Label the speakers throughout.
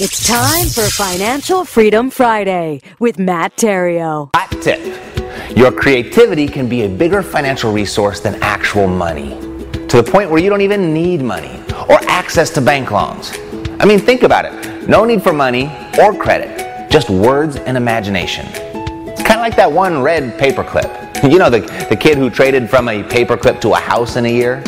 Speaker 1: It's time for Financial Freedom Friday with Matt Theriault.
Speaker 2: Hot tip Your creativity can be a bigger financial resource than actual money, to the point where you don't even need money or access to bank loans. I mean, think about it no need for money or credit, just words and imagination. It's kind of like that one red paperclip. You know, the, the kid who traded from a paperclip to a house in a year?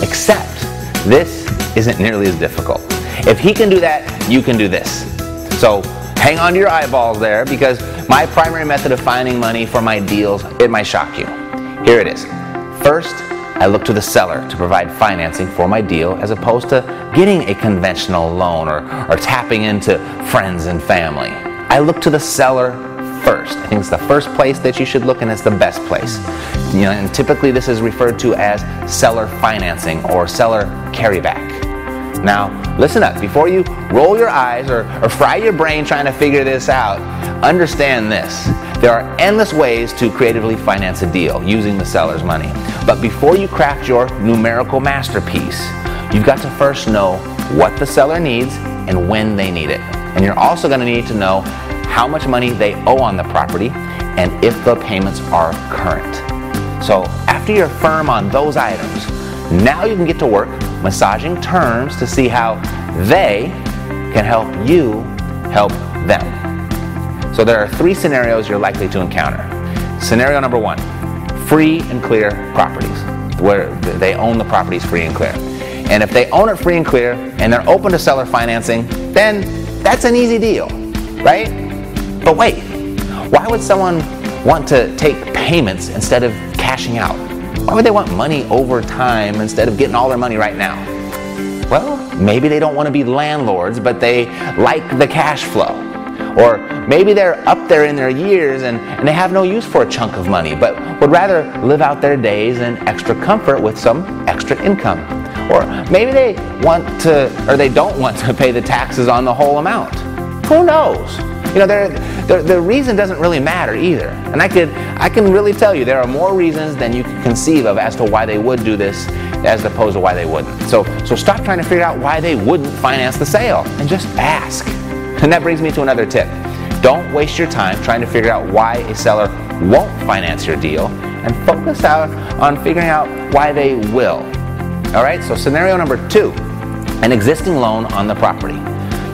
Speaker 2: Except this isn't nearly as difficult. If he can do that, you can do this. So hang on to your eyeballs there because my primary method of finding money for my deals, it might shock you. Here it is. First, I look to the seller to provide financing for my deal as opposed to getting a conventional loan or, or tapping into friends and family. I look to the seller first. I think it's the first place that you should look and it's the best place. You know, and typically this is referred to as seller financing or seller carryback. Now, listen up. Before you roll your eyes or, or fry your brain trying to figure this out, understand this. There are endless ways to creatively finance a deal using the seller's money. But before you craft your numerical masterpiece, you've got to first know what the seller needs and when they need it. And you're also going to need to know how much money they owe on the property and if the payments are current. So, after you're firm on those items, now you can get to work massaging terms to see how they can help you help them. So there are three scenarios you're likely to encounter. Scenario number one free and clear properties, where they own the properties free and clear. And if they own it free and clear and they're open to seller financing, then that's an easy deal, right? But wait, why would someone want to take payments instead of cashing out? Why would they want money over time instead of getting all their money right now? Well, maybe they don't want to be landlords, but they like the cash flow. Or maybe they're up there in their years and, and they have no use for a chunk of money, but would rather live out their days in extra comfort with some extra income. Or maybe they want to, or they don't want to pay the taxes on the whole amount. Who knows? You know, the, the reason doesn't really matter either. And I could, I can really tell you there are more reasons than you can conceive of as to why they would do this as opposed to why they wouldn't. So, so stop trying to figure out why they wouldn't finance the sale and just ask. And that brings me to another tip. Don't waste your time trying to figure out why a seller won't finance your deal and focus out on figuring out why they will. All right, so scenario number two an existing loan on the property.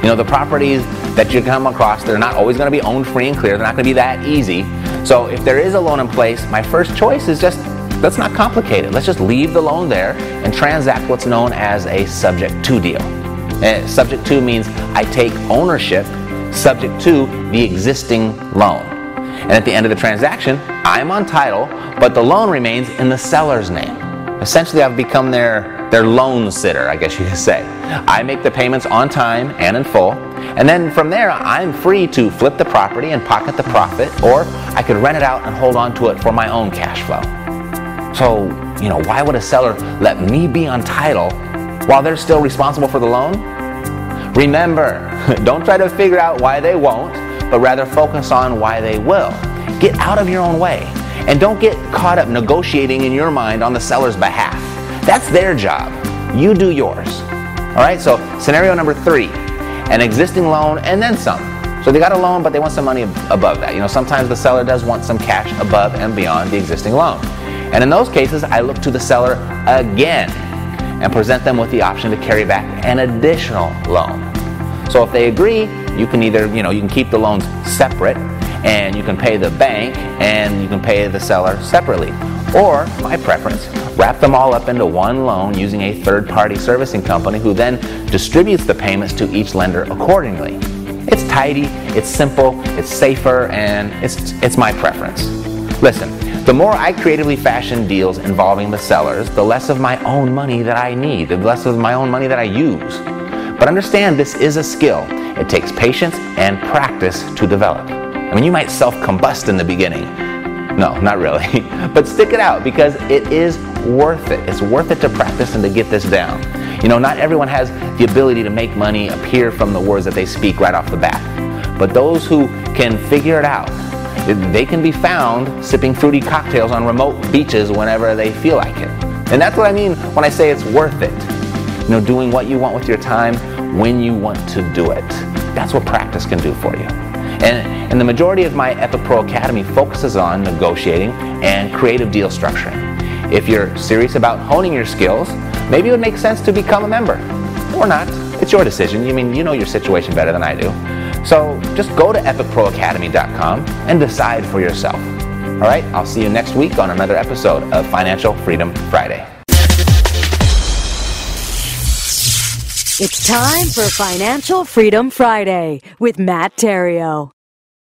Speaker 2: You know, the properties that you come across, they're not always going to be owned free and clear. They're not going to be that easy. So if there is a loan in place, my first choice is just let's not complicate it. Let's just leave the loan there and transact what's known as a subject to deal. Uh, subject to means I take ownership subject to the existing loan. And at the end of the transaction, I'm on title, but the loan remains in the seller's name. Essentially, I've become their, their loan sitter, I guess you could say. I make the payments on time and in full, and then from there, I'm free to flip the property and pocket the profit, or I could rent it out and hold on to it for my own cash flow. So, you know, why would a seller let me be on title while they're still responsible for the loan? Remember, don't try to figure out why they won't, but rather focus on why they will. Get out of your own way and don't get caught up negotiating in your mind on the seller's behalf. That's their job. You do yours. All right, so scenario number three an existing loan and then some. So they got a loan, but they want some money above that. You know, sometimes the seller does want some cash above and beyond the existing loan. And in those cases, I look to the seller again and present them with the option to carry back an additional loan. So if they agree, you can either, you know, you can keep the loans separate and you can pay the bank and you can pay the seller separately. Or, my preference, wrap them all up into one loan using a third party servicing company who then distributes the payments to each lender accordingly. It's tidy, it's simple, it's safer, and it's, it's my preference. Listen, the more I creatively fashion deals involving the sellers, the less of my own money that I need, the less of my own money that I use. But understand this is a skill. It takes patience and practice to develop. I mean, you might self combust in the beginning. No, not really. but stick it out because it is worth it. It's worth it to practice and to get this down. You know, not everyone has the ability to make money appear from the words that they speak right off the bat. But those who can figure it out, they can be found sipping fruity cocktails on remote beaches whenever they feel like it. And that's what I mean when I say it's worth it. You know, doing what you want with your time when you want to do it. That's what practice can do for you. And, and the majority of my Epic Pro Academy focuses on negotiating and creative deal structuring. If you're serious about honing your skills, maybe it would make sense to become a member. Or not. It's your decision. You mean you know your situation better than I do. So just go to epicproacademy.com and decide for yourself. All right, I'll see you next week on another episode of Financial Freedom Friday.
Speaker 1: It's time for Financial Freedom Friday with Matt Theriault.